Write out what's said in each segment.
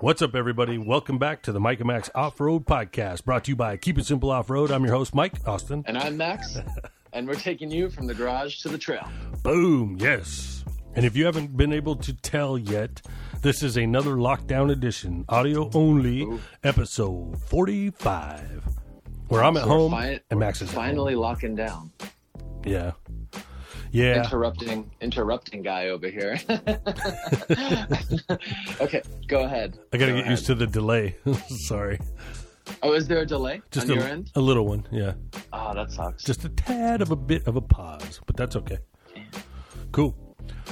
What's up, everybody? Welcome back to the Mike and Max Off Road Podcast, brought to you by Keep It Simple Off Road. I'm your host, Mike Austin. And I'm Max, and we're taking you from the garage to the trail. Boom, yes. And if you haven't been able to tell yet, this is another lockdown edition, audio only, Ooh. episode 45, where I'm at So we're home fi- and Max is at home. Finally locking down. Yeah. Yeah. Interrupting, interrupting guy over here. okay, go ahead. I got to get used to the delay. Sorry. Oh, is there a delay Just on a, your end? a little one. Yeah. Oh, that sucks. Just a tad of a bit of a pause, but that's okay. Cool.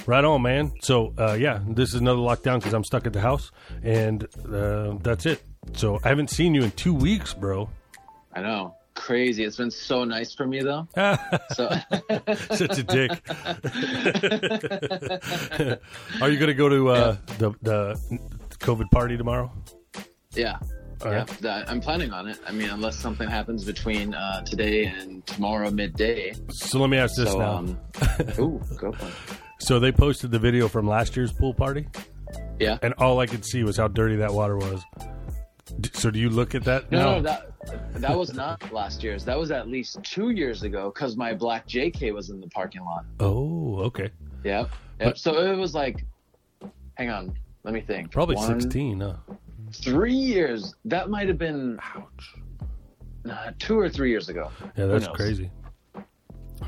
Right on, man. So, uh, yeah, this is another lockdown because I'm stuck at the house, and uh, that's it. So, I haven't seen you in two weeks, bro. I know. Crazy. It's been so nice for me though. So Such a dick. Are you going to go to uh, the the COVID party tomorrow? yeah. All yeah, right. I'm planning on it. I mean, unless something happens between uh, today and tomorrow midday. So let me ask this So, now. um, ooh, go for it. so they posted the video from last year's pool party, Yeah. and all I could see was how dirty that water was. So do you look at that No, no, that that was not last year's. That was at least two years ago because my black JK was in the parking lot. oh, okay. Yep. Yep. So it was like, hang on, let me think. Probably One, 16, huh? Three years. That might have been Ouch. nah, two or three years ago. Yeah, that's crazy.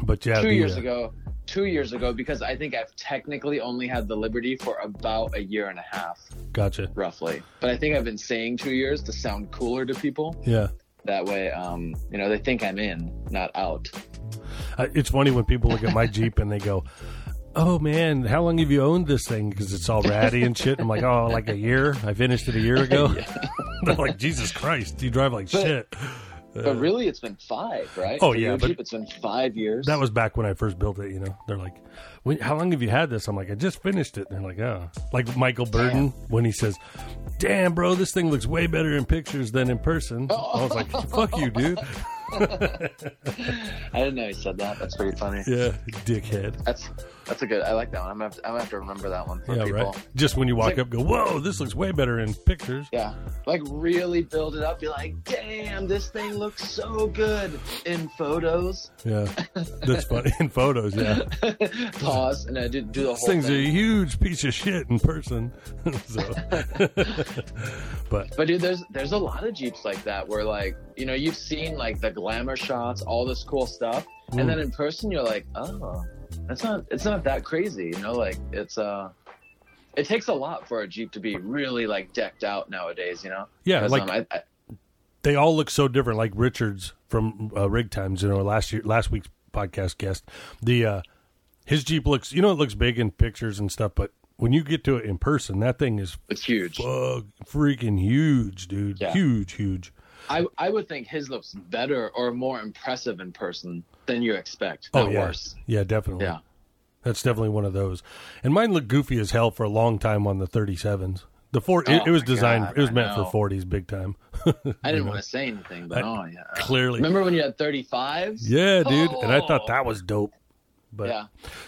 But yeah, two the, years uh, ago. Two years ago, because I think I've technically only had the Liberty for about a year and a half, Gotcha. roughly. But I think I've been saying two years to sound cooler to people. Yeah. That way, um, you know, they think I'm in, not out. Uh, It's funny when people look at my Jeep and they go, "Oh man, how long have you owned this thing?" Because it's all ratty and shit. I'm like, "Oh, like a year. I finished it a year ago." They're like, "Jesus Christ, you drive like But- shit." But uh, really, it's been five, right? Oh, For yeah, but- Jeep, it's been five years. That was back when I first built it. You know, they're like, when, "How long have you had this?" I'm like, "I just finished it." And they're like, "Oh," like Michael Burden when he says, "Damn, bro, this thing looks way better in pictures than in person." Oh. I was like, "Fuck you, dude." I didn't know he said that. That's pretty funny. Yeah, dickhead. That's that's a good. I like that one. I'm gonna have to, I'm gonna have to remember that one for Yeah, people. right. Just when you walk like- up, go, "Whoa, this looks way better in pictures." Yeah, like really build it up. Be like, damn, this thing looks so good in photos. Yeah, that's funny in photos. Yeah, Pause and I did do the whole. this thing's a huge piece of shit in person. so, but But dude, there's there's a lot of Jeeps like that where like you know you've seen like the glamour shots, all this cool stuff, Mm. and then in person you're like, oh, it's not it's not that crazy, you know? Like it's uh, it takes a lot for a Jeep to be really like decked out nowadays, you know? yeah like um, I, I, they all look so different. Like Richards from uh, Rig Times, you know, last year, last week's podcast guest. The uh his Jeep looks, you know, it looks big in pictures and stuff, but when you get to it in person, that thing is it's huge. fuck, freaking huge, dude. Yeah. Huge, huge. I I would think his looks better or more impressive in person than you expect. Oh yeah, worse. yeah, definitely. Yeah. That's definitely one of those. And mine looked goofy as hell for a long time on the 37s. The four, it, Oh it was designed. God, it was I meant know. for 40s, big time. I didn't want to say anything, but I- oh yeah. Clearly, Remember when you had 35s? yeah, dude. And I thought Oh. that was dope. But yeah.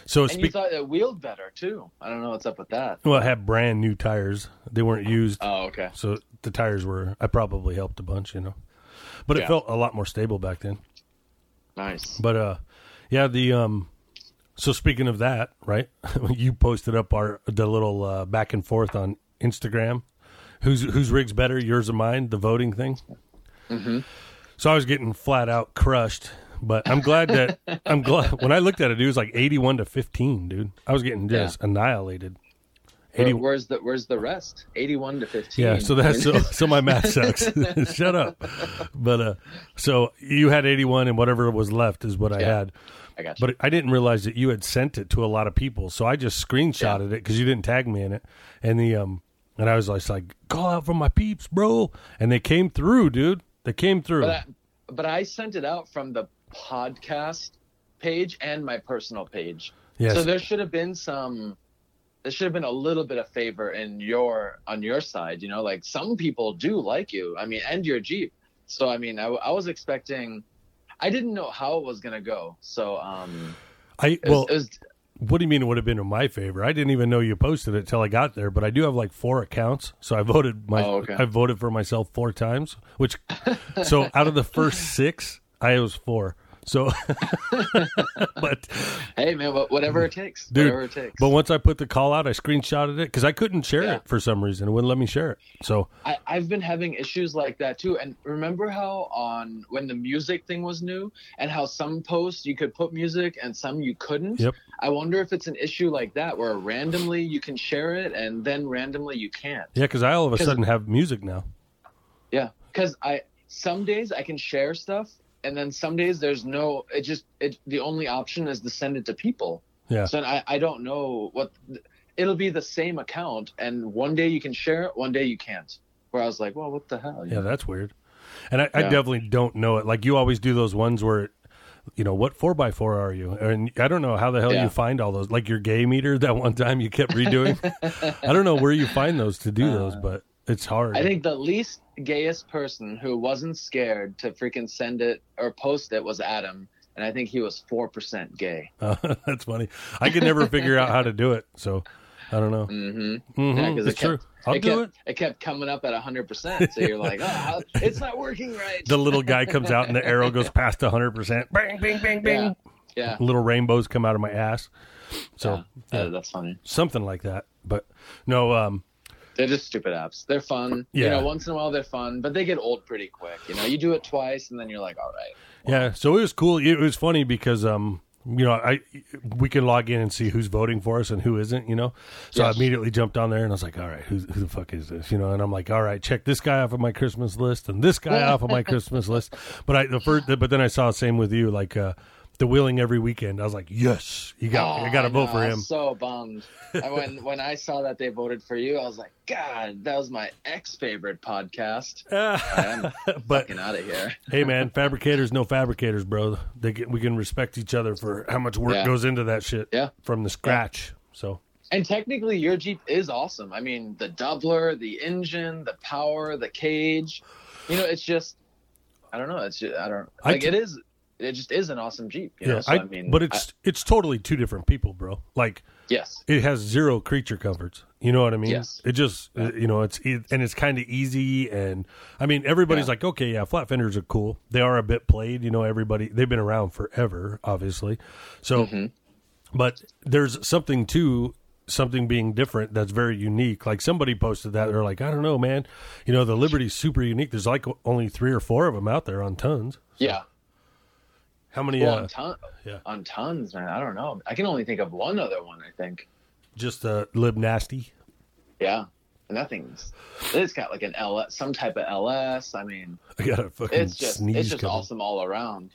so And you speak. thought it wheeled better too. I don't know what's up with that. Well, it had brand new tires. They weren't used, Oh, okay. so the tires were. I probably helped a bunch, you know. But it Yeah. felt a lot more stable back then. Nice. But uh, yeah, the um. So speaking of that, right? you posted up our the little uh, back and forth on Instagram. Whose whose rig's better, yours or mine? The voting thing. Mm-hmm. So I was getting flat out crushed, but I'm glad that I'm glad when I looked at it, it was like 81 to 15, dude. I was getting just annihilated. 80, where's the Where's the rest? Eighty-one to fifteen. yeah, so that's so, so my math sucks. Shut up. But uh so you had 81 and whatever was left is what I had. I got you. But I didn't realize that you had sent it to a lot of people. So I just screenshotted it cuz you didn't tag me in it. And the um and I was like call out for my peeps, bro. And they came through, dude. They came through. But I, but I sent it out from the podcast page and my personal page. yes. So there should have been some. There should have been a little bit of favor in your on your side. You know, like some people do like you. I mean, and your Jeep. So I mean, I, I was expecting. I didn't know how it was gonna go. So um, I it was, well it was What do you mean it would have been in my favor? I didn't even know you posted it till I got there, but I do have like four accounts, so I voted my Oh, okay. I voted for myself four times. Which, so out of the first six, I was four. So, but Hey man, whatever it takes. Dude, whatever it takes. but once I put the call out, I screenshotted it because I couldn't share Yeah. it for some reason. It wouldn't let me share it. So I, I've been having issues like that too. And remember how on when the music thing was new and how some posts you could put music and some you couldn't? Yep. I wonder if it's an issue like that where randomly you can share it and then randomly you can't. yeah, because I all of a sudden have music now. Yeah. Because I some days I can share stuff and then some days there's no it just it the only option is to send it to people. Yeah. So I, I don't know what it'll be the same account and one day you can share it, one day you can't. Where I was like, well, what the hell? you Yeah, that's weird. And I, I definitely don't know it. Like you always do those ones where, you know, what four by four are you? And I don't know how the hell Yeah. you find all those. Like your gay meter that one time you kept redoing. I don't know where you find those to do those, but it's hard. Uh, I think the least gayest person who wasn't scared to freaking send it or post it was Adam, and I think he was four percent gay. Uh, that's funny. I could never figure out how to do it, so I don't know. Mm-hmm. Mhm, Yeah, it's it kept- true. I'll it do kept, it. it kept coming up at hundred percent. So you're like, oh, it's not working right. The little guy comes out and the arrow goes past hundred percent. Bang, bing, bing, bing. yeah, yeah. Little rainbows come out of my ass. So yeah. That's funny. something like that. But no, um, They're just stupid apps. They're fun. Yeah. You know, once in a while they're fun, but they get old pretty quick. You know, you do it twice and then you're like, all right. Yeah, so it was cool. It was funny because um, you know, I we can log in and see who's voting for us and who isn't. You know, so I immediately jumped on there and I was like, all right, who who the fuck is this? You know, and I'm like, all right, check this guy off of my Christmas list and this guy off of my Christmas list. But I the first, but then I saw the same with you, like uh, the wheeling every weekend. I was like, yes, you got, Oh, I got to vote for I him. was so bummed. and when when I saw that they voted for you, I was like, God, that was my ex favorite podcast. I'm but out of here. hey, man, fabricators, no fabricators, bro. They get, we can respect each other for how much work Yeah. goes into that shit. Yeah. from the scratch. So And technically, your Jeep is awesome. I mean, the doubler, the engine, the power, the cage. You know, it's just, I don't know. It's just, I don't like it is. It just is an awesome Jeep. You know, so I, I, mean, but I- it's it's totally two different people, bro. Like yes, it has zero creature comforts. You know what I mean? Yes. It just uh, you know it's it, and it's kind of easy and I mean everybody's Yeah. like okay yeah flat fenders are cool. They are a bit played. You know everybody they've been around forever obviously. So Mm-hmm. but there's something to something being different that's very unique. Like somebody posted that they're like I don't know man. You know the Liberty's super unique. There's like only 3 or 4 of them out there on tons. yeah. How many Well, uh, on, ton- yeah. on tons, man. I don't know. I can only think of one other one. I think. just uh lib nasty? Yeah, and that thing's it's got like an LS, some type of LS. I mean, I got a fucking it's just sneeze it's just coming. awesome all around.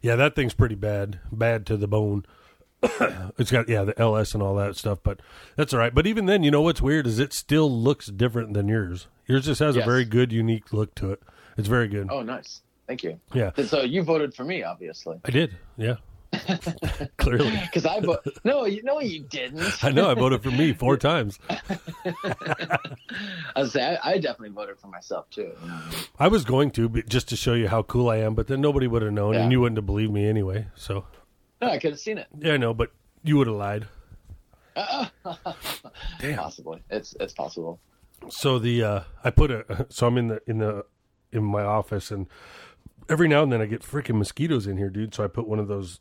Yeah, that thing's pretty bad, bad to the bone. it's got yeah the LS and all that stuff, but that's all right. But even then, you know what's weird is it still looks different than yours. Yours just has a very good, unique look to it. It's very good. Oh, nice. Thank you. Yeah, So you voted for me, obviously, I did. Yeah, clearly. because I vo- no, you no, you didn't. I know I voted for me four times. I was say I, I definitely voted for myself too. I was going to, but just to show you how cool I am, but then nobody would have known, Yeah. and you wouldn't have believed me anyway. So No, I could have seen it. yeah, I know, but you would have lied. Damn. Possibly, it's it's possible. So the uh I put a so I'm in the in the in my office and every now and then I get freaking mosquitoes in here, dude. So I put one of those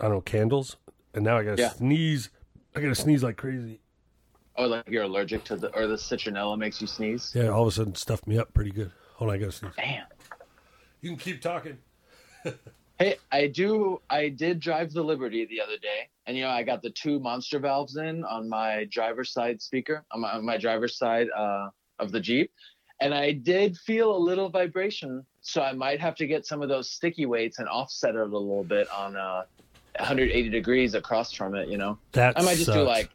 I don't know candles, and now I got to Yeah. sneeze. I got to sneeze like crazy. Oh, like you're allergic to the or the citronella makes you sneeze. Yeah, all of a sudden stuffed me up pretty good. Hold on, I got to sneeze. Damn. You can keep talking. Hey, I do. I did drive the Liberty the other day, and you know I got the two monster valves in on my driver's side speaker on my, on my driver's side uh, of the Jeep, and I did feel a little vibration. So I might have to get some of those sticky weights and offset it a little bit on uh, 180 degrees across from it. You know, That I might just do like.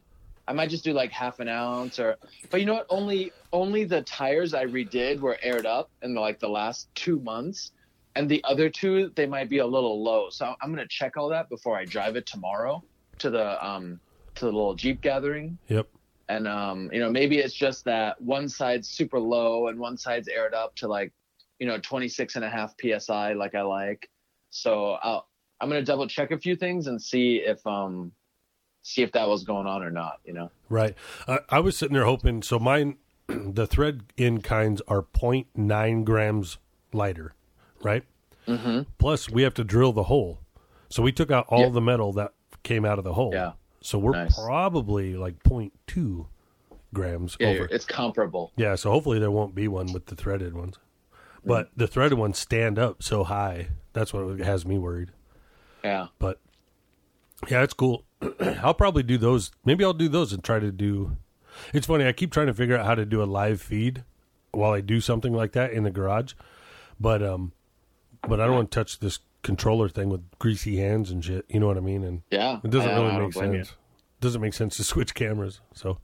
I might just do like half an ounce or but you know what only only the tires I redid were aired up in like the last 2 months and the other two they might be a little low. So I'm going to check all that before I drive it tomorrow to the um to the little Jeep gathering Yep. And um you know maybe it's just that one side's super low and one side's aired up to like you know 26 and a half psi like I like. So I'll I'm going to double check a few things and see if um see if that was going on or not. You know. Right. Uh, I was sitting there hoping. So mine, the thread in kinds are 0.9 grams lighter, right? Mm-hmm. Plus, we have to drill the hole. So we took out all Yeah. the metal that came out of the hole. Yeah. So we're Nice. probably like 0.2 grams Yeah, over. it's comparable. Yeah, so hopefully there won't be one with the threaded ones. But the threaded ones stand up so high. That's what has me worried. Yeah. But yeah, it's cool. I'll probably do those. Maybe I'll do those and try to do. It's funny. I keep trying to figure out how to do a live feed while I do something like that in the garage. But um, but I don't want to touch this controller thing with greasy hands and shit. You know what I mean? And Yeah. it doesn't I- I really don't make you. sense. Doesn't make sense to switch cameras. So,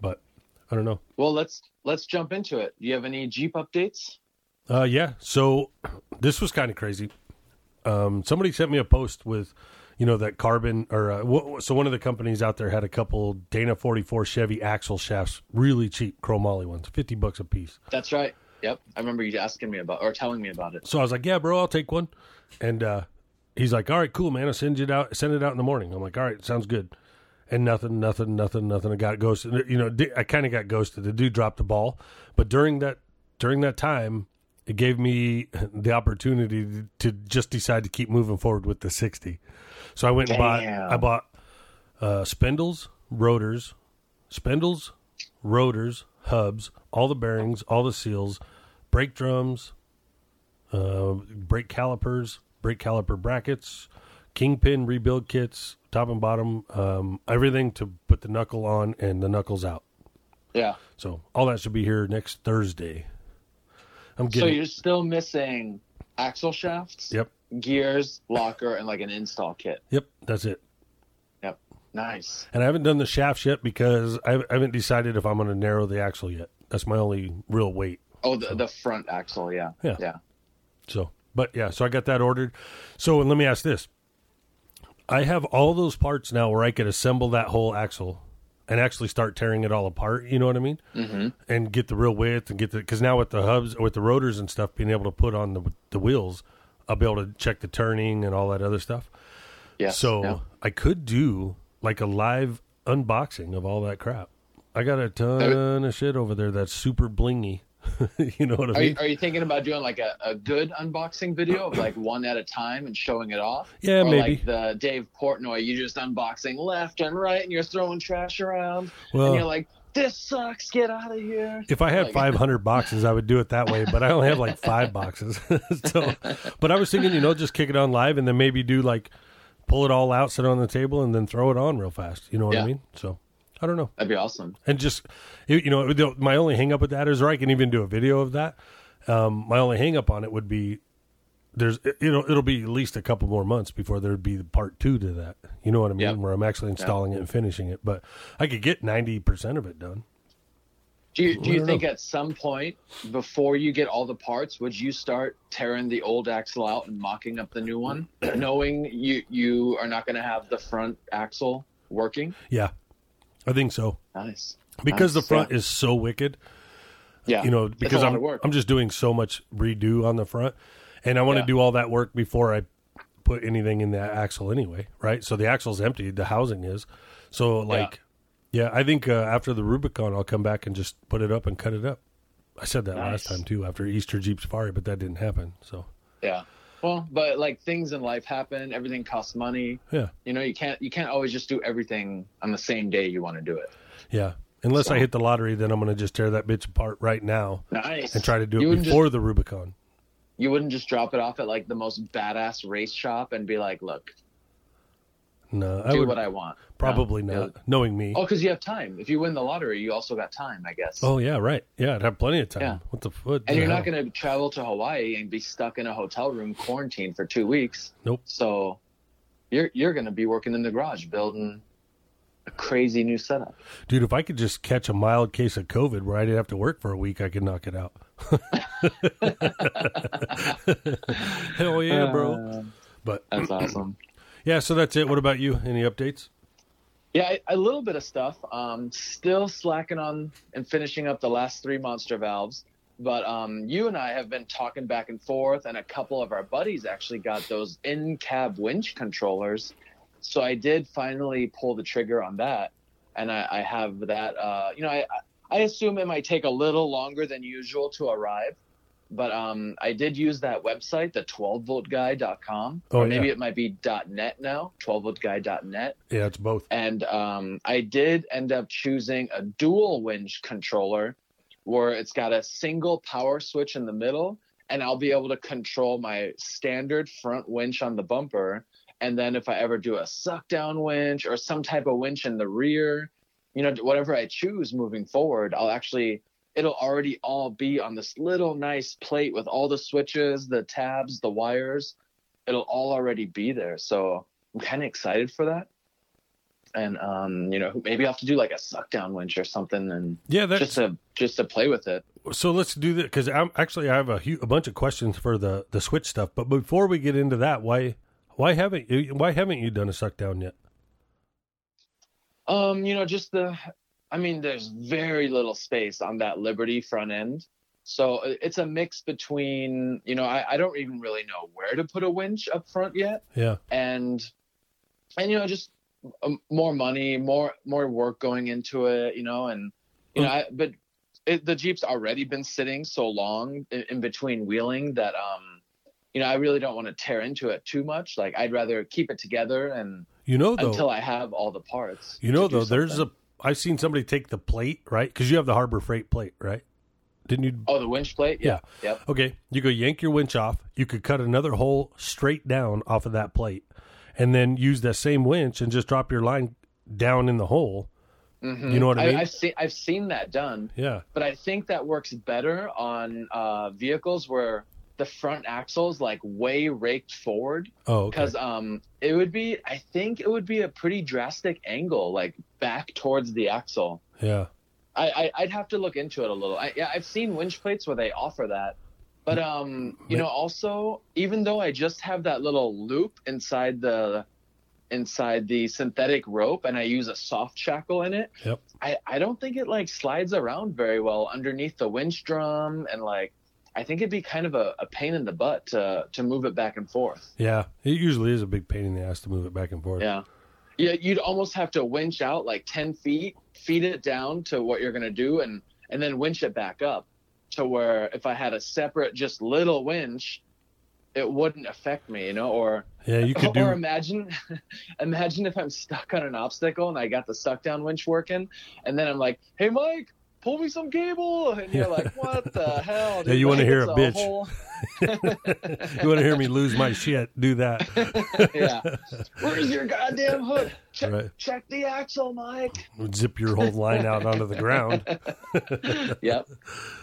but I don't know. Well, let's let's jump into it. Do you have any Jeep updates? Uh, yeah. So this was kind of crazy. Um, somebody sent me a post with, you know, that carbon or uh, w- so one of the companies out there had a couple Dana 44 Chevy axle shafts, really cheap chromoly ones, 50 bucks a piece. That's right. Yep. I remember you asking me about or telling me about it. So I was like, yeah, bro, I'll take one. And, uh, he's like, all right, cool, man. I'll send it out, send it out in the morning. I'm like, all right, sounds good. And nothing, nothing, nothing, nothing. I got ghosted. You know, I kind of got ghosted. The dude dropped the ball, but during that, during that time, it gave me the opportunity to just decide to keep moving forward with the 60. So I went and bought, I bought, uh, spindles, rotors, spindles, rotors, hubs, all the bearings, all the seals, brake drums, uh, brake calipers, brake caliper brackets, kingpin rebuild kits, top and bottom, um, everything to put the knuckle on and the knuckles out. Yeah. So all that should be here next Thursday. I'm getting. So you're still missing axle shafts, yep, gears, locker, and like an install kit. yep, that's it. Nice. And I haven't done the shafts yet because I haven't decided if I'm going to narrow the axle yet. That's my only real weight. Oh, the, the front axle. Yeah. Yeah. Yeah. So, but yeah, so I got that ordered. So let me ask this: I have all those parts now where I could assemble that whole axle and actually start tearing it all apart. You know what I mean? Mm-hmm. And get the real width and get the because now with the hubs with the rotors and stuff being able to put on the the wheels, I'll be able to check the turning and all that other stuff. Yes. So yeah. I could do like a live unboxing of all that crap. I got a ton of shit over there that's super blingy. you know what I Are mean? you, are you thinking about doing like a, a good unboxing video of like one at a time and showing it off? Yeah, or maybe. like the Dave Portnoy, you just unboxing left and right and you're throwing trash around well, and you're like, this sucks, get out of here. If I had Like- 500 boxes, I would do it that way, but I only have like five boxes. so, but I was thinking, you know, just kick it on live and then maybe do like pull it all out, sit it on the table, and then throw it on real fast. You know what I mean? So, I don't know. That'd be awesome. And just, you you know, my only hang up with that is, or I can even do a video of that. Um, my only hang up on it would be there's, it- it'll, it'll be at least a couple more months before there'd be the part two to that. You know what I mean? Yep. Where I'm actually installing it and finishing it, but I could get 90% of it done. Do you, do you think know. at some point before you get all the parts, would you start tearing the old axle out and mocking up the new one, knowing you you are not going to have the front axle working? Yeah. I think so. Nice. because Nice, the front yeah. is so wicked Yeah. you know because i'm i'm just doing so much redo on the front and i want to Yeah. do all that work before i put anything in that axle anyway right so the axle's empty the housing is so like yeah, i think uh, after the rubicon i'll come back and just put it up and cut it up i said that last time too after easter jeep safari but that didn't happen so Yeah. Well, but like things in life happen. Everything costs money. yeah You know, you can't you can't always just do everything on the same day you want to do it. yeah unless i hit the lottery then i'm going to just tear that bitch apart right now Nice. and try to do You it before the rubicon You wouldn't just drop it off at like the most badass race shop and be like, "Look, no i do what I want." Probably You're not knowing me Oh, because you have time. If you win the lottery, you also got time, I guess. Oh yeah, right. Yeah, I'd have plenty of time. Yeah. What the foot? and you're not going to travel to Hawaii and be stuck in a hotel room quarantined for two weeks. Nope. So you're you're going to be working in the garage building a crazy new setup. dude. If I could just catch a mild case of COVID where I didn't have to work for a week, I could knock it out. Hell yeah, bro. Uh, But that's awesome. Yeah, so that's it. What about you? Any updates? Yeah, a little bit of stuff. Um, still slacking on and finishing up the last three monster valves. But um, you and I have been talking back and forth, and a couple of our buddies actually got those in cab winch controllers. so I did finally pull the trigger on that, and I, I have that. Uh, you know, I I assume it might take a little longer than usual to arrive, but um, I did use that website, the 12voltguy.com, Oh, or maybe yeah. it might be .net now, 12voltguy.net, Yeah, it's both. and um, I did end up choosing a dual winch controller, where it's got a single power switch in the middle, and I'll be able to control my standard front winch on the bumper, and then if I ever do a suck down winch or some type of winch in the rear, you know, whatever I choose moving forward, I'll actually it'll already all be on this little nice plate with all the switches, the tabs, the wires. It'll all already be there. So I'm kind of excited for that. And um, you know, maybe I'll have to do like a suck down winch or something, and Yeah, that's just to just to play with it. so. Let's do that because I'm actually I have a hu- a bunch of questions for the the switch stuff. But before we get into that, why why haven't you why haven't you done a suck down yet? Um, you know, just the, I mean, there's very little space on that Liberty front end. So uh, it's a mix between, you know, I, I don't even really know where to put a winch up front yet. Yeah, And, and, you know, just um, more money, more, more work going into it, you know, and, you know, I, but it, the Jeep's already been sitting so long in, in between wheeling that, um, you know, I really don't want to tear into it too much. Like I'd rather keep it together and you know though. until I have all the parts. you know though, there's a I've seen somebody take the plate right because you have the Harbor Freight plate right. Didn't you? Oh, the winch plate? Yeah. Yep. Okay, you go yank your winch off. You could cut another hole straight down off of that plate, and then use that same winch and just drop your line down in the hole. Mhm. You know what I mean? I've seen I've seen that done, Yeah, but I think that works better on uh, vehicles where the front axle's like way raked forward Oh, okay. because um it would be I think it would be a pretty drastic angle like back towards the axle. Yeah. I, I I'd have to look into it a little. I, yeah, I've seen winch plates where they offer that, but um, you know, also even though I just have that little loop inside the inside the synthetic rope and I use a soft shackle in it, Yep. I I don't think it like slides around very well underneath the winch drum and like I think it'd be kind of a, a pain in the butt to to move it back and forth. Yeah. It usually is a big pain in the ass to move it back and forth. Yeah. Yeah, you'd almost have to winch out like 10 feet, feed it down to what you're going to do, and, and then winch it back up to where if I had a separate, just little winch, it wouldn't affect me, you know? Or, Yeah, you could or do. imagine, imagine if I'm stuck on an obstacle and I got the suck down winch working, and then I'm like, hey, Mike, pull me some cable. And you're Yeah. like, what the hell? Yeah, you wanna hear it's a bitch. whole- you want to hear me lose my shit? Do that. yeah. Where's your goddamn hook? Check, Right. check the axle, Mike. Zip your whole line out onto the ground. Yep.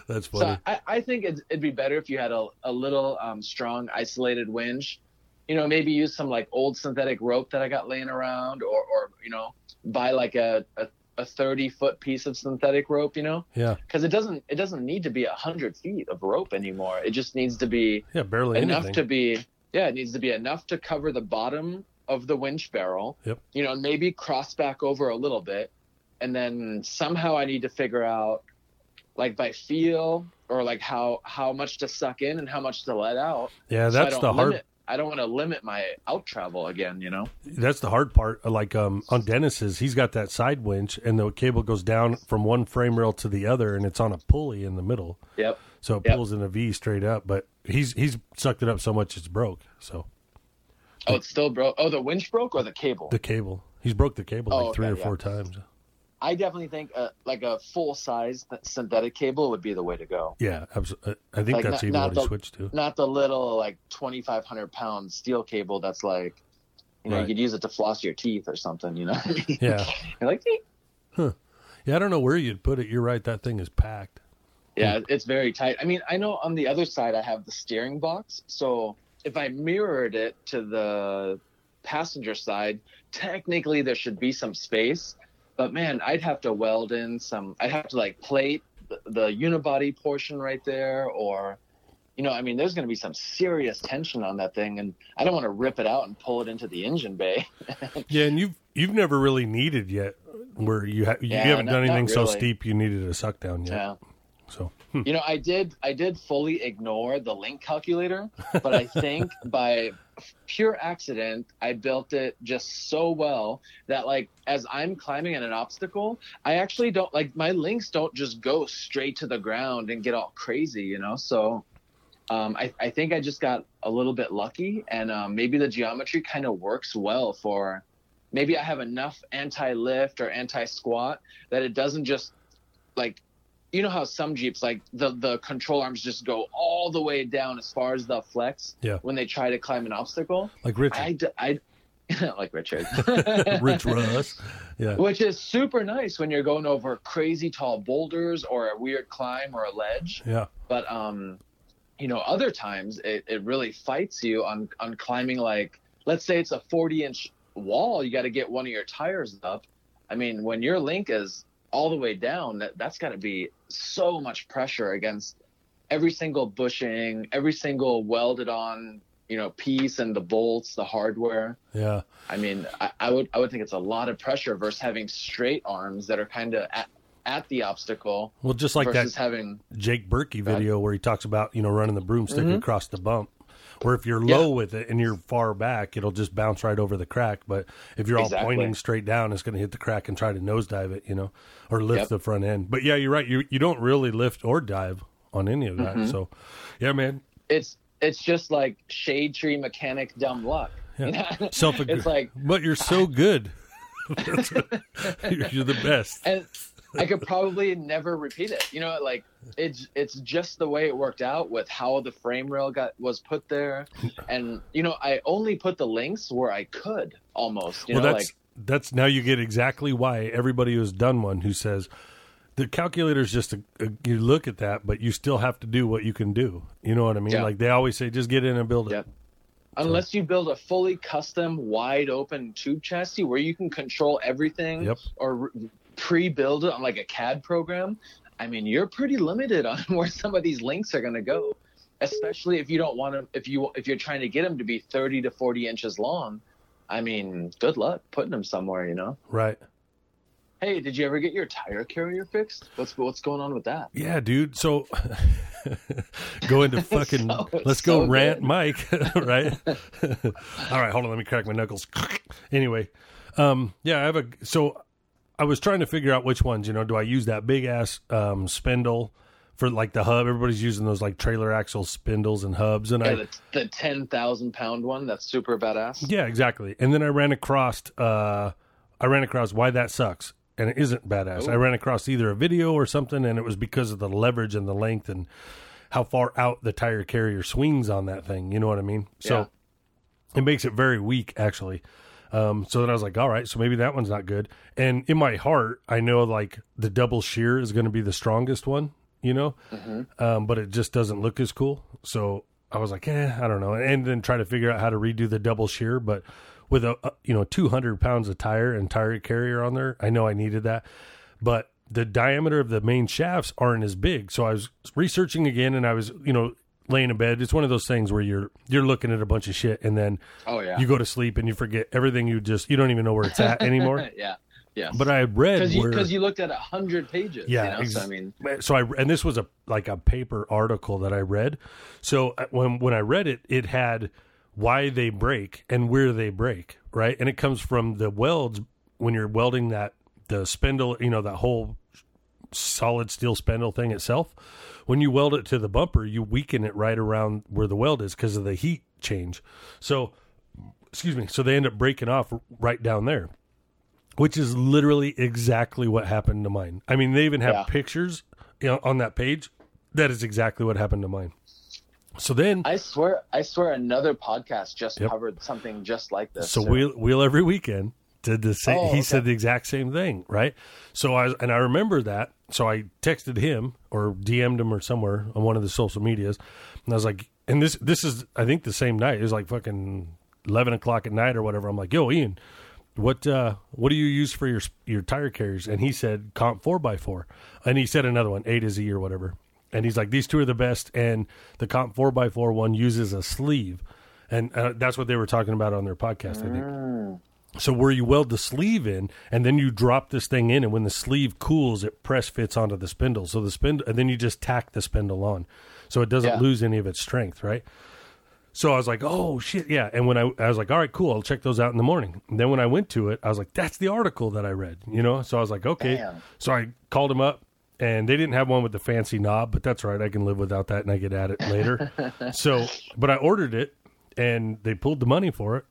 That's funny. So I, I think it'd, it'd be better if you had a, a little um, strong isolated winch. You know, maybe use some like old synthetic rope that I got laying around, or, or you know, buy like a, a, a thirty foot piece of synthetic rope. You know, yeah. because it doesn't it doesn't need to be a hundred feet of rope anymore. It just needs to be Yeah. Barely enough anything. to be yeah, it needs to be enough to cover the bottom of the winch barrel. Yep. You know, maybe cross back over a little bit, and then somehow I need to figure out, like by feel or like how how much to suck in and how much to let out. yeah. That's don't the hard. limit, I don't want to limit my out travel again. You know. That's the hard part. Like um, on Dennis's, he's got that side winch, and the cable goes down from one frame rail to the other, and it's on a pulley in the middle, Yep. so it Yep. pulls in a V straight up. But he's he's sucked it up so much it's broke. So Oh, it's still broke. Oh, the winch broke or the cable? the cable, he's broke the cable Oh, like three okay, or yeah. four times. I definitely think uh, like a full size synthetic cable would be the way to go. Yeah, absolutely. I think Like, that's not- even not what he the- switched to. not the little like 2500 pound steel cable that's like you know Right. you could use it to floss your teeth or something you know Yeah, You're like "Eek." yeah. I don't know where you'd put it. You're right. That thing is packed. yeah it's very tight i mean i know on the other side i have the steering box so if i mirrored it to the passenger side technically there should be some space but man i'd have to weld in some i'd have to like plate the, the unibody portion right there or you know i mean there's going to be some serious tension on that thing and i don't want to rip it out and pull it into the engine bay. Yeah, and you've you've never really needed yet where you ha- you Yeah, haven't not- done anything not so steep you needed a suck down yet. yeah. So You know, I did I did fully ignore the link calculator, but I think by pure accident I built it just so well that like as I'm climbing at an obstacle, I actually don't like my links don't just go straight to the ground and get all crazy, you know. So um, I, I think I just got a little bit lucky, and um, maybe the geometry kind of works well for. Maybe I have enough anti-lift or anti-squat that it doesn't just like you know how some jeeps like the the control arms just go all the way down as far as the flex Yeah. when they try to climb an obstacle like Richard, i like richard Rich Russ. Yeah. which is super nice when you're going over crazy tall boulders or a weird climb or a ledge Yeah. but um you know other times it, it really fights you on on climbing like let's say it's a 40 inch wall you got to get one of your tires up i mean when your link is all the way down that, that's got to be so much pressure against every single bushing every single welded on you know piece and the bolts the hardware Yeah. i mean i, I would i would think it's a lot of pressure versus having straight arms that are kind of at, at the obstacle Well, just like that versus having Jake Berkey video where he talks about you know running the broomstick Mm-hmm. across the bump. Where if you're low with it and you're far back, it'll just bounce right over the crack. But if you're all Exactly. pointing straight down, it's going to hit the crack and try to nosedive it, you know, or lift Yep. the front end. But yeah, you're right. You you don't really lift or dive on any of Mm-hmm. that. So, yeah, man. it's it's just like shade tree mechanic dumb luck. Yeah. Self it's like but you're so good. You're, you're the best. and I could probably never repeat it. You know, like it's it's just the way it worked out with how the frame rail got was put there, and you know I only put the links where I could almost. You well, know, that's like that's now you get exactly why everybody who's done one who says the calculator is just a, a you look at that, but you still have to do what you can do. You know what I mean? Yeah. Like they always say, just get in and build it. Yep. unless you build a fully custom, wide open tube chassis where you can control everything Yep. or pre-build it on like a CAD program, I mean, you're pretty limited on where some of these links are going to go. Especially if you don't want to, if you if you're trying to get them to be 30 to 40 inches long. I mean, good luck putting them somewhere. You know. Right? Hey, did you ever get your tire carrier fixed? What's what's going on with that? Yeah, dude. So go into fucking. So- let's go so rant, good. Mike. right? All right, hold on. Let me crack my knuckles. anyway, um, yeah, I have a. So I was trying to figure out which ones. You know, do I use that big ass um, spindle for like the hub? Everybody's using those like trailer axle spindles and hubs, and Yeah, I. the, the 10,000 pound one. That's super badass. Yeah, exactly. And then I ran across. Uh, I ran across why that sucks. And it isn't badass. I ran across either a video or something, and it was because of the leverage and the length and how far out the tire carrier swings on that thing. You know what I mean? So Yeah. it makes it very weak, actually. Um, so then I was like, all right, so maybe that one's not good. And in my heart, I know like the double shear is going to be the strongest one, you know, um, but it just doesn't look as cool. So I was like, eh, I don't know. And then try to figure out how to redo the double shear, but with a, a you know 200 pounds of tire and tire carrier on there, I know I needed that, but the diameter of the main shafts aren't as big. So I was researching again, and I was you know laying in bed. It's one of those things where you're you're looking at a bunch of shit, and then Oh yeah. you go to sleep and you forget everything. You just you don't even know where it's at anymore. yeah. Yeah. But I read because you where you looked at a hundred pages. Yeah, You know? ex- so, I mean, so I and this was a like a paper article that I read. So uh, when when I read it, it had why they break and where they break, right? And it comes from the welds when you're welding that the spindle, you know, that whole solid steel spindle thing itself. When you weld it to the bumper, you weaken it right around where the weld is because of the heat change. So, excuse me. So they end up breaking off right down there which is literally exactly what happened to mine. I mean, they even have Yeah. pictures you know, on that page. That is exactly what happened to mine. So then, I swear, I swear, another podcast just Yep. covered something just like this. so too. wheel wheel every weekend did the same. Oh, he okay. said the exact same thing, right? So I and I remember that. So I texted him or DM'd him or somewhere on one of the social medias, and I was like, and this this is I think the same night. It was like fucking eleven o'clock at night or whatever. I'm like, yo, Ian, what uh what do you use for your your tire carriers and he said comp 4x4 and he said another one a to z or whatever and he's like these two are the best and the comp 4x4 one uses a sleeve and uh, that's what they were talking about on their podcast i think So where you weld the sleeve in, and then you drop this thing in, and when the sleeve cools, it press fits onto the spindle. So the spindle, and then you just tack the spindle on, so it doesn't Yeah. lose any of its strength, right? So I was like, oh shit, yeah. And when I, I was like, all right, cool, I'll check those out in the morning. And then when I went to it, I was like, that's the article that I read, you know. So I was like, okay. Damn. So I called them up, and they didn't have one with the fancy knob, but that's right, I can live without that, and I get at it later. so, but I ordered it, and they pulled the money for it,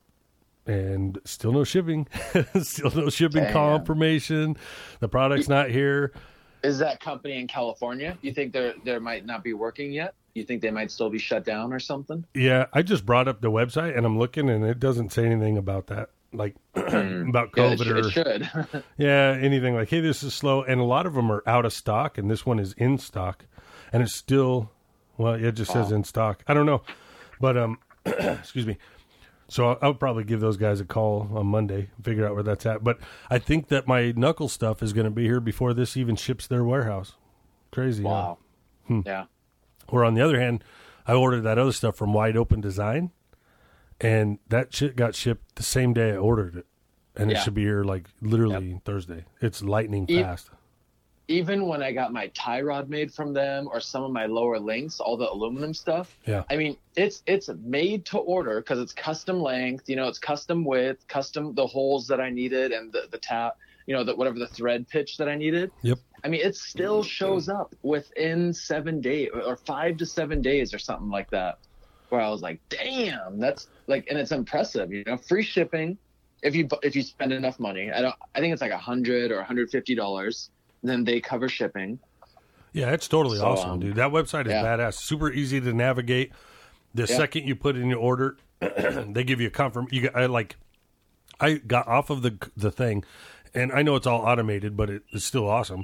and still no shipping, still no shipping Damn. confirmation. The product's not here. Is that company in California? You think they're they might not be working yet? You think they might still be shut down or something? Yeah, I just brought up the website, and I'm looking, and it doesn't say anything about that, like about Yeah, it, COVID or it should. Yeah, anything like, hey, this is slow, and a lot of them are out of stock, and this one is in stock, and it's still, well, it just says in stock. I don't know, but um, excuse me. So I'll, I'll probably give those guys a call on Monday, figure out where that's at. But I think that my knuckle stuff is going to be here before this even ships their warehouse. Crazy. huh? wow. Hmm. Yeah. Or on the other hand, I ordered that other stuff from Wide Open Design, and that shit got shipped the same day I ordered it, and it should be here like literally Thursday. It's lightning E- fast. Even when I got my tie rod made from them or some of my lower links, all the aluminum stuff. Yeah. I mean, it's it's made to order because it's custom length. You know, it's custom width, custom the holes that I needed, and the the tap. You know, that whatever the thread pitch that I needed. Yep. I mean, it still shows up within seven days or five to seven days or something like that. Where I was like, damn, that's like, and it's impressive. You know, free shipping if you if you spend enough money. I don't. I think it's like a hundred or hundred fifty dollars. Then they cover shipping. Yeah, it's totally So, awesome, um, dude. That website is yeah. badass. Super easy to navigate. The Yeah. second you put in your order, they give you a confirm. You got, I like. I got off of the the thing, and I know it's all automated, but it, it's still awesome.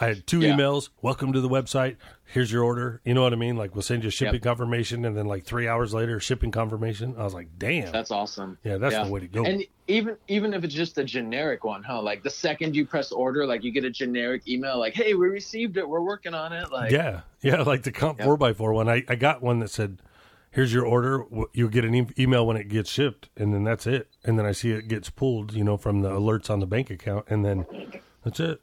I had two Yeah. emails. Welcome to the website. Here's your order. You know what I mean? Like we'll send you a shipping Yep. confirmation, and then like three hours later, shipping confirmation. I was like, damn. That's awesome. yeah, that's the way to go. And even even if it's just a generic one, huh? Like the second you press order, like you get a generic email, like, "Hey, we received it. We're working on it." Like, yeah, yeah, like the comp four x four one. I, I got one that said, "Here's your order. You'll get an e- email when it gets shipped, and then that's it. And then I see it gets pulled, you know, from the alerts on the bank account, and then that's it.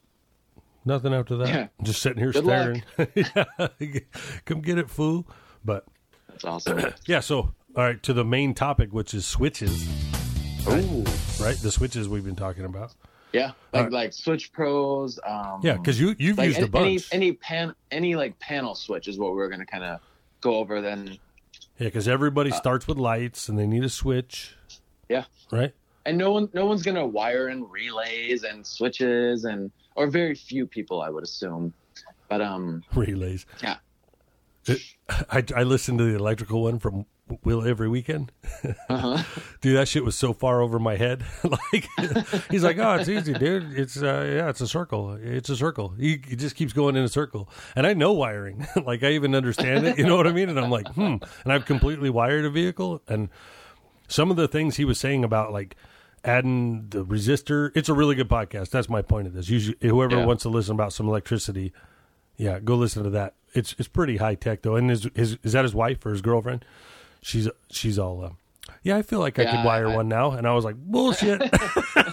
Nothing after that. Yeah. Just sitting here Good staring. yeah, come get it, fool. But that's awesome. yeah, so all right to the main topic, which is switches. Ooh. Right, the switches we've been talking about. Yeah, like Alright. like Switch Pros. Um, Yeah, because you you've like used any, a bunch. any any pan any like panel switch is what we are gonna kind of go over. Then yeah, because everybody starts with lights and they need a switch. Uh, Yeah. Right. and no one no one's gonna wire in relays and switches and or very few people I would assume. But um, relays. Yeah. It- I I listened to the electrical one from Wheel every weekend. uh-huh. Dude, that shit was so far over my head. like he's like, "Oh, it's easy, dude. It's uh, yeah, it's a circle. It's a circle. He, he just keeps going in a circle." And I know wiring. like I even understand it. You know what I mean? And I'm like, "Hmm." And I've completely wired a vehicle and some of the things he was saying about like adding the resistor. It's a really good podcast. That's my point of this. Usually, whoever Yeah. wants to listen about some electricity, yeah, go listen to that. It's it's pretty high tech though. And his, his is that his wife or his girlfriend? She's she's all. Uh, yeah, I feel like I Yeah, could wire I- one now, and I was like, bullshit,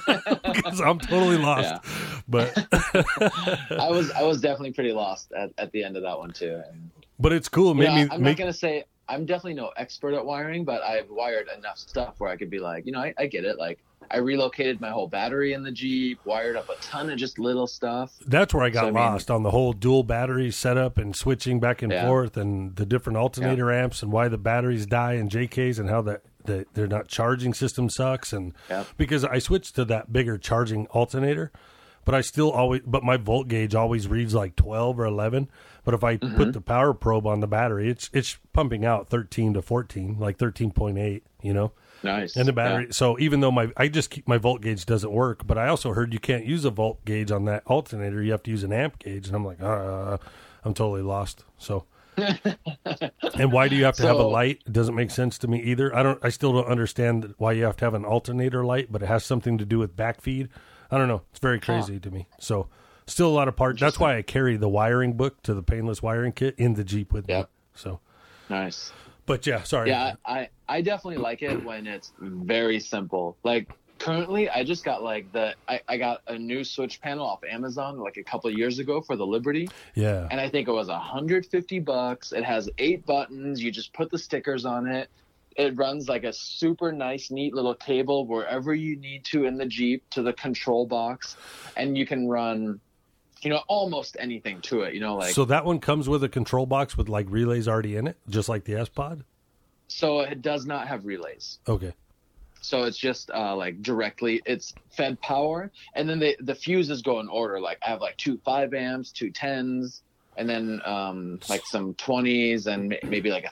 because I'm totally lost. Yeah. But I was I was definitely pretty lost at, at the end of that one too. And, but it's cool. Made know, me I'm make, not gonna say I'm definitely no expert at wiring, but I've wired enough stuff where I could be like, you know, I, I get it. Like I relocated my whole battery in the Jeep, wired up a ton of just little stuff. That's where I got So, I mean- lost on the whole dual battery setup and switching back and Yeah. forth and the different alternator amps and why the batteries die in JKs and how that the, they're not charging system sucks and Yep. because I switched to that bigger charging alternator, but I still always but my volt gauge always reads like 12 or 11, but if I Mm-hmm. put the power probe on the battery, it's it's pumping out 13 to 14, like 13.8, you know. Nice. And the battery. So even though my I just keep my volt gauge doesn't work, but I also heard you can't use a volt gauge on that alternator. You have to use an amp gauge, and I'm like, uh, I'm totally lost. So. and why do you have to have a light? It doesn't make sense to me either. I don't. I still don't understand why you have to have an alternator light, but it has something to do with backfeed. I don't know. It's very crazy to me. So still a lot of parts. That's why I carry the wiring book to the painless wiring kit in the Jeep with me. So, nice. but yeah, sorry. Yeah, I, I definitely like it when it's very simple. Like currently I just got like the I, I got a new switch panel off Amazon like a couple of years ago for the Liberty. Yeah. And I think it was 150 bucks. It has eight buttons. You just put the stickers on it. It runs like a super nice, neat little cable wherever you need to in the Jeep to the control box. And you can run, you know, almost anything to it. You know, like so that one comes with a control box with like relays already in it, just like the S Pod. So it does not have relays. Okay. So it's just uh, like directly, it's fed power, and then the the fuses go in order. Like I have like two five amps, two tens, and then um, like some twenties, and maybe like a.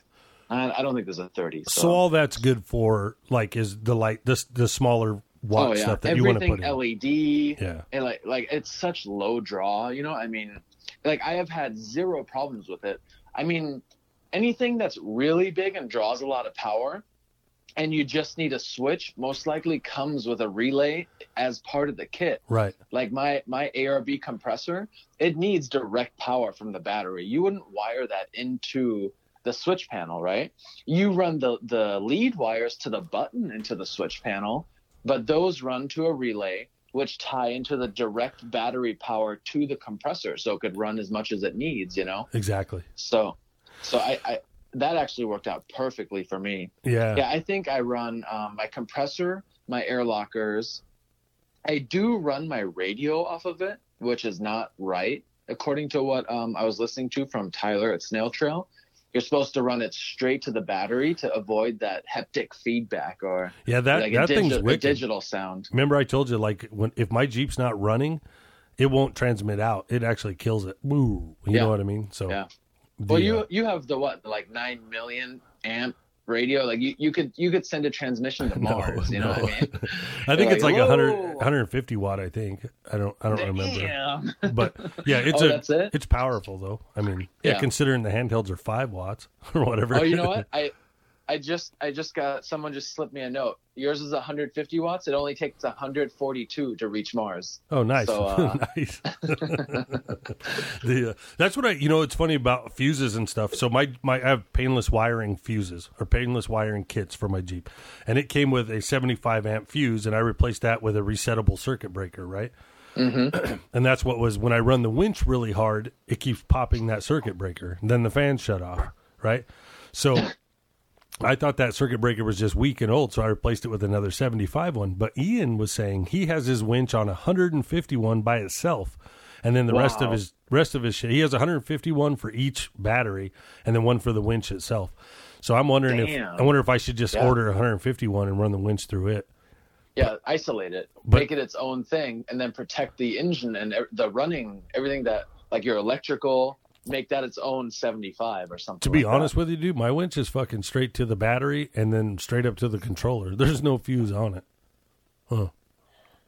I don't think there's a thirty. So, So all that's good for like is the light this the smaller watt oh yeah, stuff that you want to everything put in. LED, Yeah. and like like it's such low draw. You know, I mean, like I have had zero problems with it. I mean, anything that's really big and draws a lot of power, and you just need a switch, most likely comes with a relay as part of the kit. Right. like my my ARB compressor, it needs direct power from the battery. You wouldn't wire that into the switch panel, right? You run the the lead wires to the button into the switch panel, but those run to a relay which tie into the direct battery power to the compressor so it could run as much as it needs, you know? Exactly. So so I, I that actually worked out perfectly for me. Yeah. Yeah, I think I run um, my compressor, my air lockers. I do run my radio off of it, which is not right, according to what um, I was listening to from Tyler at Snail Trail. You're supposed to run it straight to the battery to avoid that heptic feedback or Yeah, that like that a, thing's wicked. digital sound. Remember I told you like when if my Jeep's not running, it won't transmit out. It actually kills it. Woo. You Yeah. know what I mean? So Yeah. The, Well, you uh, you have the what, like nine million amp radio? Like you, you could you could send a transmission to no, Mars. you know no. what I mean? I think You're it's like like, 100, 150 watt. I think I don't I don't remember, but yeah, it's Oh, a it? it's powerful though. I mean, yeah, Yeah. considering the handhelds are five watts or whatever. Oh, you know what? I I just I just got someone just slipped me a note. Yours is 150 watts. It only takes 142 to reach Mars. Oh, nice, So, uh, nice. the, uh, that's what I. You know, it's funny about fuses and stuff. So my my I have painless wiring fuses or painless wiring kits for my Jeep, and it came with a 75 amp fuse, and I replaced that with a resettable circuit breaker, right? Mm-hmm. and that's what was when I run the winch really hard, it keeps popping that circuit breaker. Then the fans shut off, right? So I thought that circuit breaker was just weak and old, so I replaced it with another 75 one. But Ian was saying he has his winch on 151 by itself, and then the rest of his rest of his shit. He has 151 for each battery, and then one for the winch itself. So I'm wondering if I wonder if I should just Yeah. order 151 and run the winch through it. Yeah, isolate it, But- make it its own thing, and then protect the engine and the running, everything that like your electrical. Make that its own 75 or something. To be like honest with you, dude, my winch is fucking straight to the battery and then straight up to the controller. There's no fuse on it. Huh.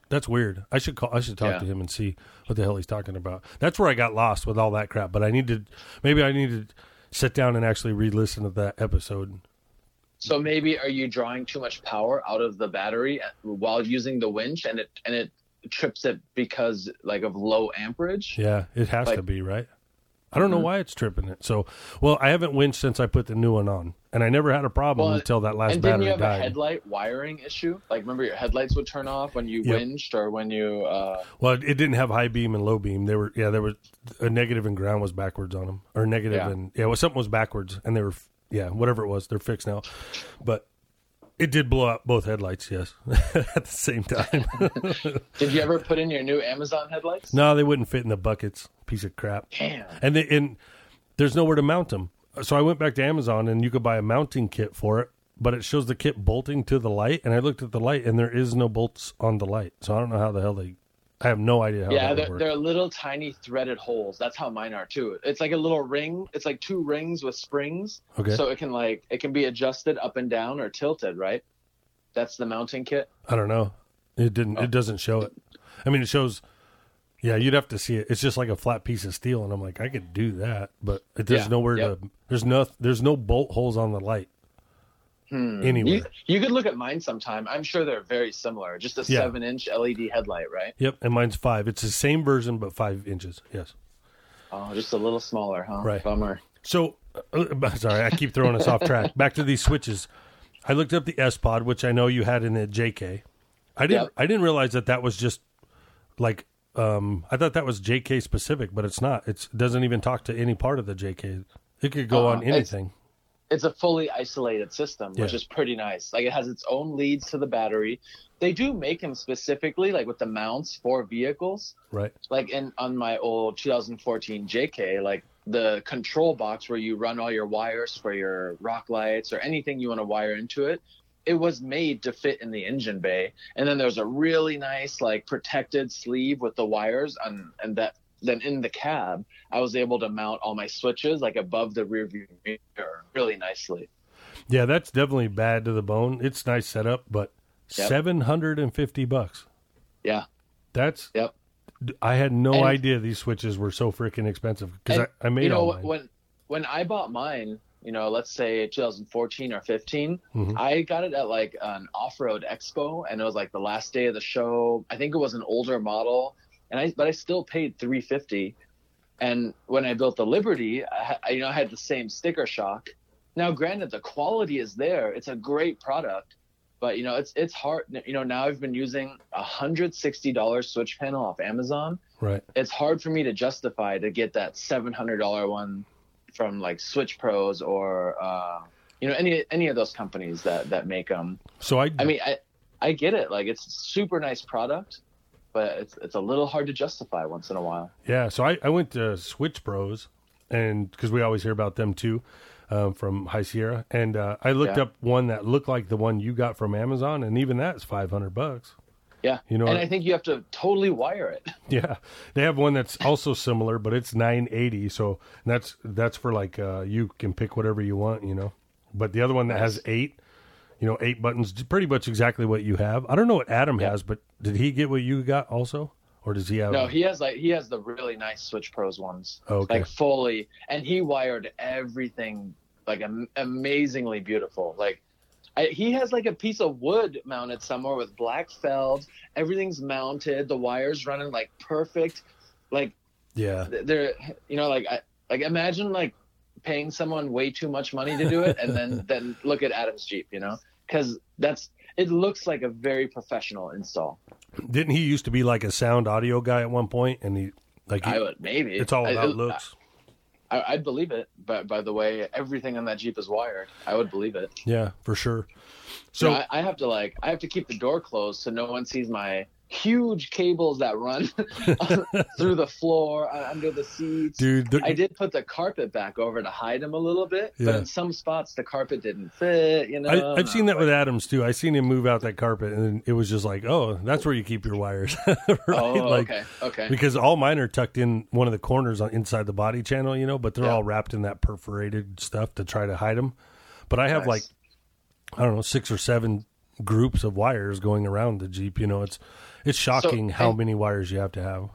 That's weird. I should call. I should talk Yeah. to him and see what the hell he's talking about. That's where I got lost with all that crap. But I need to. Maybe I need to sit down and actually re-listen to that episode. So maybe are you drawing too much power out of the battery while using the winch, and it and it trips it because like of low amperage? Yeah, it has Like- to be right. I don't know Mhm. why it's tripping it. So, well, I haven't winched since I put the new one on, and I never had a problem Well, until that last and didn't battery you have died. a headlight wiring issue? Like, remember your headlights would turn off when you Yep. winched or when you. Uh, Well, it didn't have high beam and low beam. They were yeah, there was a negative and ground was backwards on them, or negative Yeah. and yeah, well, something was backwards, and they were yeah, whatever it was, they're fixed now. But it did blow out both headlights, yes, at the same time. did you ever put in your new Amazon headlights? no, they wouldn't fit in the buckets. Piece of crap. Damn. And they, and there's nowhere to mount them. So I went back to Amazon, and you could buy a mounting kit for it. But it shows the kit bolting to the light, and I looked at the light, and there is no bolts on the light. So I don't know how the hell they. I have no idea how Yeah, that they're, work. they're little tiny threaded holes. That's how mine are too. It's like a little ring. It's like two rings with springs. Okay. So it can like it can be adjusted up and down or tilted, right? That's the mounting kit. I don't know. It didn't. Oh. It doesn't show it. I mean, it shows. Yeah, you'd have to see it. It's just like a flat piece of steel, and I'm like, I could do that, but it, there's Yeah, nowhere yep. to. There's no. There's no bolt holes on the light Hmm. anywhere. You, you could look at mine sometime. I'm sure they're very similar. Just a Yeah. seven inch LED headlight, right? Yep, and mine's five. It's the same version, but five inches. Yes. Oh, just a little smaller, huh? Right. Bummer. So, uh, sorry, I keep throwing us off track. Back to these switches. I looked up the S Pod, which I know you had in the JK. I didn't. Yep. I didn't realize that that was just like. Um, I thought that was JK specific, but it's not. It's, it doesn't even talk to any part of the JK. It could go Uh, on anything. it's a fully isolated system, which is pretty nice. Like it has its own leads to the battery. They do make them specifically, like with the mounts for vehicles. Right. Like in on my old 2014 JK, like the control box where you run all your wires for your rock lights or anything you want to wire into it. It was made to fit in the engine bay, and then there's a really nice like protected sleeve with the wires, and and that then in the cab, I was able to mount all my switches like above the rear view mirror really nicely. Yeah, that's definitely bad to the bone. It's nice setup, but Yep. seven hundred and fifty bucks. Yeah. That's. Yep. I had no And- idea these switches were so freaking expensive because I, I made you know all mine. when when I bought mine, you know, let's say 2014 or 15, Mhm. I got it at like an off-road expo, and it was like the last day of the show. I think it was an older model, and I but I still paid 350. And when I built the Liberty, I, I you know I had the same sticker shock. Now, granted, the quality is there; it's a great product, but you know it's it's hard. You know, now I've been using a hundred sixty dollars switch panel off Amazon right. it's hard for me to justify to get that seven hundred dollar one from like Switch Pros or uh, you know any any of those companies that that make them. So I. I mean, I I get it. Like it's a super nice product, but it's it's a little hard to justify once in a while. Yeah, so I, I went to Switch Pros, and because we always hear about them too, um, from High Sierra, and uh, I looked Yeah. up one that looked like the one you got from Amazon, and even that's five hundred bucks. Yeah, You know and I think you have to totally wire it. Yeah, they have one that's also similar, but it's nine eighty. So that's that's for like uh, you can pick whatever you want, you know. But the other one that has eight, you know, eight buttons, pretty much exactly what you have. I don't know what Adam Yeah. has, but did he get what you got also, or does he have? No, he has like he has the really nice Switch Pros ones, Oh, okay. like fully, and he wired everything like am- amazingly beautiful. Like I, he has like a piece of wood mounted somewhere with black felt. Everything's mounted. The wires running like perfect. Like yeah, they're you know like I, like imagine like paying someone way too much money to do it, and then then look at Adam's Jeep, you know, because that's it looks like a very professional install. didn't he used to be like a sound audio guy at one point, and he like he, I would maybe it's all about I- looks. I, I'd believe it, but by the way everything on that Jeep is wired, I would believe it. Yeah, for sure. So So I, I have to like I have to keep the door closed so no one sees my huge cables that run through the floor uh, under the seats. dude, the, I did put the carpet back over to hide them a little bit, Yeah. but in some spots the carpet didn't fit. You know, I, I've seen that like, with Adams too. I seen him move out that carpet, and it was just like, oh, that's where you keep your wires, right? Oh, like, okay, okay. Because all mine are tucked in one of the corners on inside the body channel, you know, but they're Yeah. all wrapped in that perforated stuff to try to hide them. But I have Nice. like I don't know six or seven groups of wires going around the Jeep. You know, it's it's shocking how and- many wires you have to have.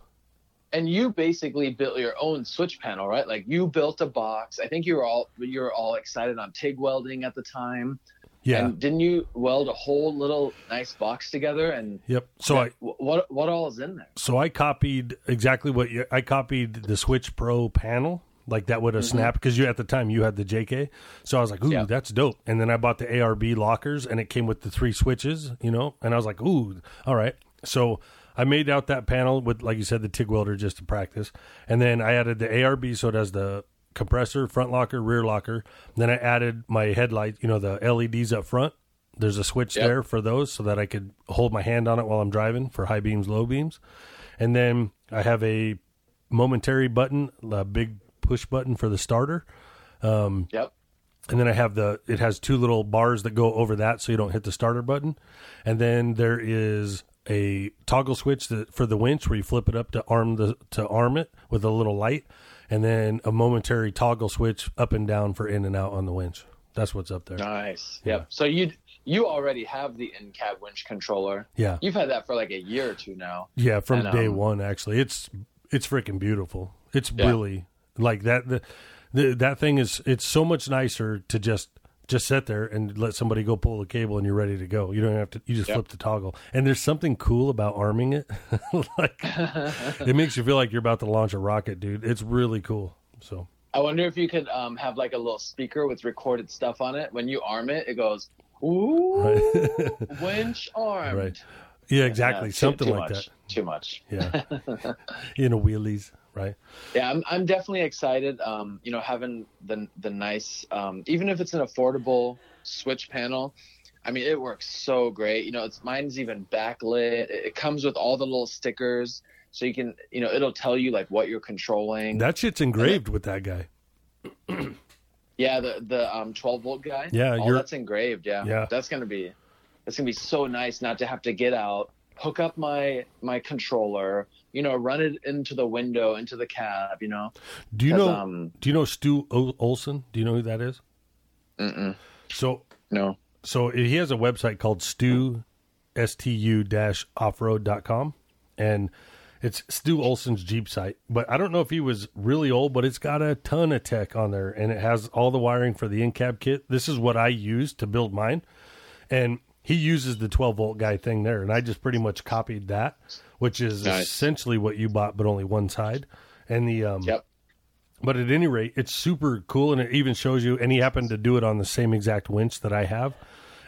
and you basically built your own switch panel, right? Like you built a box. I think you were all you were all excited on TIG welding at the time. Yeah. And didn't you weld a whole little nice box together? And yep. So I what what all is in there? so I copied exactly what you, I copied the Switch Pro panel. Like that would have snapped because you at the time you had the JK, so I was like, "Ooh, Mm-hmm. Yeah. that's dope." And then I bought the ARB lockers, and it came with the three switches, you know. And I was like, "Ooh, all right." So I made out that panel with, like you said, the TIG welder just to practice, and then I added the ARB, so it has the compressor, front locker, rear locker. Then I added my headlight, you know, the LEDs up front. There's a switch Yep. there for those, so that I could hold my hand on it while I'm driving for high beams, low beams. And then I have a momentary button, a big push button for the starter. Um, yep. And then I have the it has two little bars that go over that so you don't hit the starter button. And then there is a toggle switch that, for the winch where you flip it up to arm the to arm it with a little light and then a momentary toggle switch up and down for in and out on the winch. That's what's up there. Nice. Yeah. Yep. So you you already have the in cab winch controller. Yeah. You've had that for like a year or two now. Yeah, from And, day um, one actually. It's it's freaking beautiful. It's Yeah. really like that the, the that thing is it's so much nicer to just just sit there and let somebody go pull the cable and you're ready to go. You don't have to you just Yep. flip the toggle. And there's something cool about arming it. like it makes you feel like you're about to launch a rocket, dude. It's really cool. So I wonder if you could um, have like a little speaker with recorded stuff on it. When you arm it, it goes, "Ooh, winch armed." Right. Yeah, exactly. Yeah, too- Something too like much, Too much. Yeah. you know, wheelies, right? Yeah, I'm I'm definitely excited. Um, you know, having the the nice, um, even if it's an affordable switch panel, I mean, it works so great. You know, it's mine's even backlit. It, comes with all the little stickers, so you can, you know, it'll tell you like what you're controlling. That shit's engraved with that guy. yeah, the the um 12 volt guy. Yeah, all you're- that's engraved. Yeah, Yeah. that's gonna be that's gonna be so nice not to have to get out, hook up my my controller, you know, run it into the window, into the cab. You know, Do you know? um, do you know Stu Olson? Do you know who that is? mm-mm, So no. so he has a website called stu stu dash offroad.com and it's stu olson's jeep site but i don't know if he was really old but it's got a ton of tech on there and it has all the wiring for the in-cab kit this is what i use to build mine and he uses the 12 volt guy thing there and i just pretty much copied that which is Nice. essentially what you bought but only one side and the um Yep. but at any rate, it's super cool, and it even shows you. And he happened to do it on the same exact winch that I have,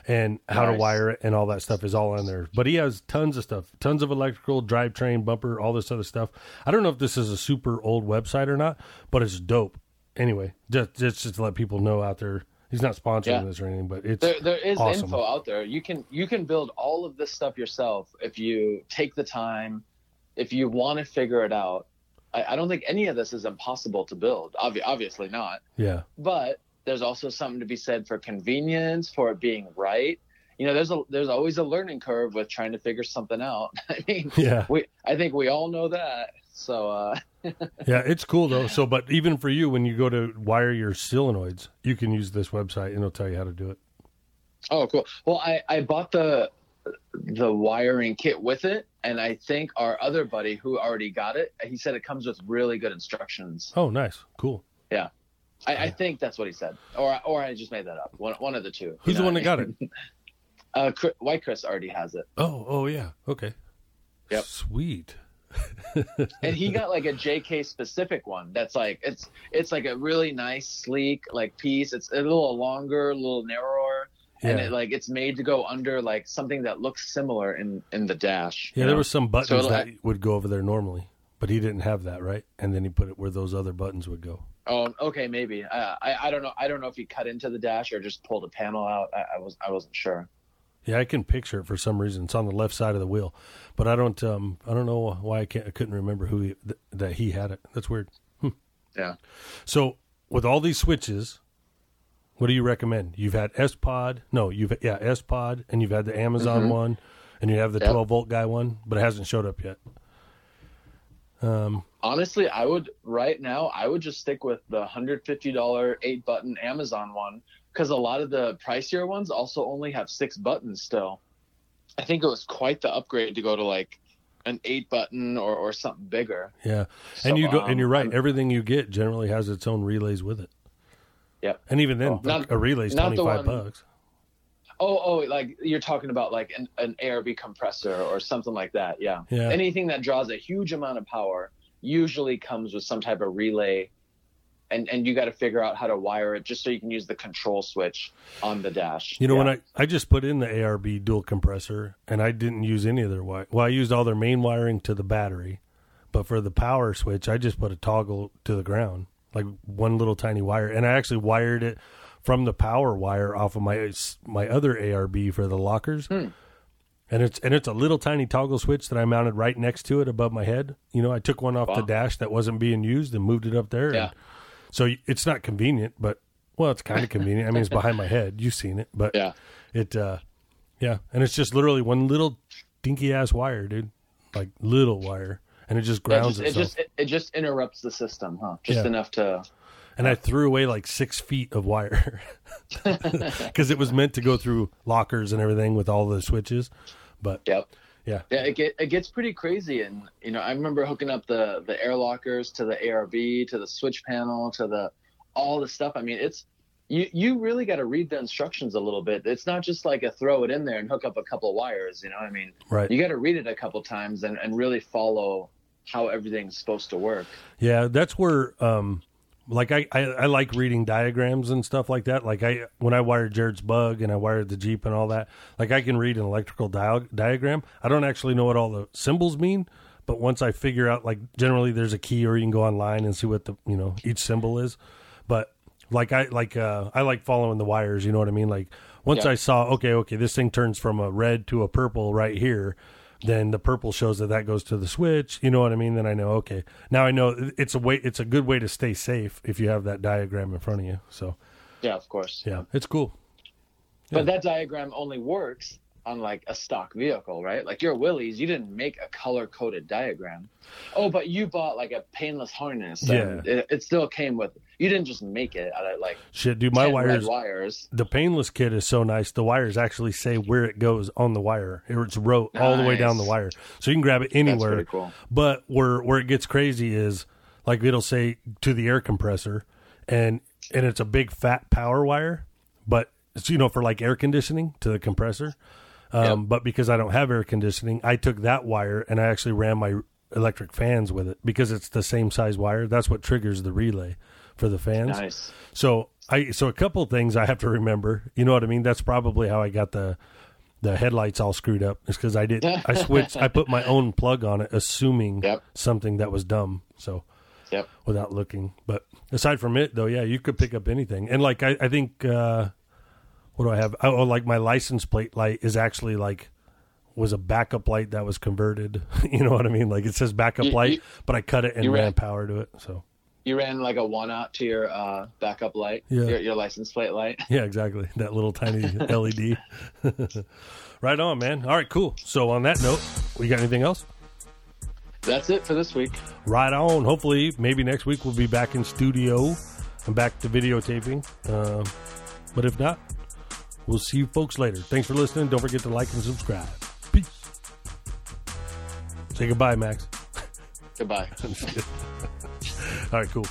and how to wire it and all that stuff is all on there. But he has tons of stuff, tons of electrical, drivetrain, bumper, all this other stuff. I don't know if this is a super old website or not, but it's dope. Anyway, just just, just to let people know out there, he's not sponsoring Yeah. this or anything, but it's There, there is awesome. info out there. You can you can build all of this stuff yourself if you take the time, if you want to figure it out. I, I don't think any of this is impossible to build. Obvi- obviously not. yeah, But there's also something to be said for convenience, for it being right. You know, there's a there's always a learning curve with trying to figure something out. I mean, yeah, we I think we all know that. So uh, yeah. It's cool though. So, but even for you, when you go to wire your solenoids, you can use this website, and it'll tell you how to do it. Oh, cool. Well, I, I bought the the wiring kit with it, and I think our other buddy who already got it, he said it comes with really good instructions. Oh, nice, cool. I, I think that's what he said, or or I just made that up. One one of the two. Who's the one that got it? Uh, Chris, White Chris already has it, Oh, oh yeah. Okay. Yep. Sweet. And he got like a JK specific one. That's like it's it's like a really nice, sleek like piece. It's a little longer, a little narrower. And it like it's made to go under like something that looks similar in in the dash. Yeah, there know? was some buttons it'll that would go over there normally, but he didn't have that, right? And then he put it where those other buttons would go. Oh, okay, maybe. Uh, I I don't know. I don't know if he cut into the dash or just pulled a panel out. I, I was I wasn't sure. Yeah, I can picture it for some reason. It's on the left side of the wheel, but I don't. Um, I don't know why I can't. I couldn't remember who he, th- that he had it. That's weird. Yeah. So with all these switches, what do you recommend? You've had S Pod, no, you've yeah S Pod, and you've had the Amazon Mhm. one, and you have the Yep. twelve volt guy one, but it hasn't showed up yet. Um, Honestly, I would right now. I would just stick with the hundred fifty dollar eight button Amazon one because a lot of the pricier ones also only have six buttons still. I think it was quite the upgrade to go to like an eight button or, or something bigger. yeah, So, and you and um, you're right. Everything you get generally has its own relays with it. Yep. And even then, Oh, not- a relay's twenty five bucks. Oh, oh, like you're talking about like an, an ARB compressor or something like that. Yeah. Yeah. Anything that draws a huge amount of power usually comes with some type of relay, and and you got to figure out how to wire it just so you can use the control switch on the dash. You know, Yeah. when I, I just put in the ARB dual compressor and I didn't use any of their wire. Well, I used all their main wiring to the battery, but for the power switch, I just put a toggle to the ground, like one little tiny wire. And I actually wired it from the power wire off of my my other ARB for the lockers. Hmm. And it's and it's a little tiny toggle switch that I mounted right next to it above my head. You know, I took one off the dash that wasn't being used and moved it up there. Yeah. And so it's not convenient, but well, it's kind of convenient. I mean, it's behind my head. You've seen it, but Yeah. it, uh, yeah, and it's just literally one little dinky ass wire, dude, like little wire, and it just Yeah, it grounds just, it itself. just it, it just interrupts the system, huh? Just Yeah. enough to. and I threw away like six feet of wire because it was meant to go through lockers and everything with all the switches. But Yep. Yeah, Yeah, it, get, it gets pretty crazy, and you know, I remember hooking up the the air lockers to the ARB, to the switch panel, to the all the stuff. I mean, it's you you really got to read the instructions a little bit. It's not just like a throw it in there and hook up a couple wires. You know, I mean, right. you got to read it a couple times and and really follow how everything's supposed to work. Yeah, that's where um, like I, I I like reading diagrams and stuff like that. Like I when I wired Jared's bug and I wired the Jeep and all that, like I can read an electrical dia- diagram. I don't actually know what all the symbols mean, but once I figure out like generally there's a key or you can go online and see what the you know each symbol is. But like I like uh I like following the wires, you know what I mean? Like once Yeah. I saw okay, okay, this thing turns from a red to a purple right here, then the purple shows that that goes to the switch, you know what I mean? Then I know okay. Now I know it's a way it's a good way to stay safe if you have that diagram in front of you. So, Yeah, of course. yeah, it's cool. But that diagram only works on like a stock vehicle, right? Like your Willys, you didn't make a color coded diagram. Oh, but you bought like a painless harness. And Yeah. it, it still came with. You didn't just make it out of like Shit, dude, my wires wires. the painless kit is so nice. The wires actually say where it goes on the wire. It's wrote all the way down the wire, so you can grab it That's anywhere. pretty cool. But where where it gets crazy is like it'll say to the air compressor, and and it's a big fat power wire, but it's you know for like air conditioning to the compressor. Um, But because I don't have air conditioning, I took that wire and I actually ran my electric fans with it because it's the same size wire. That's what triggers the relay for the fans. Nice. So I so a couple of things I have to remember. You know what I mean? That's probably how I got the the headlights all screwed up. Is because I did I switched I put my own plug on it, assuming Yep. something that was dumb. So Yep. without looking, but aside from it though, yeah, you could pick up anything. And like I, I think uh, what do I have? Oh, like my license plate light is actually like was a backup light that was converted. you know what I mean? Like it says backup You- light, you- but I cut it and ran ran- power to it. So You ran like a one out to your uh, backup light, Yeah. your, your license plate light. Yeah, exactly. That little tiny LED. right on, man. All right, cool. So on that note, we got anything else? That's it for this week. Right on. Hopefully, maybe next week we'll be back in studio and back to videotaping. Um, but if not, we'll see you folks later. Thanks for listening. Don't forget to like and subscribe. Peace. Say goodbye, Max. Goodbye. All right, cool.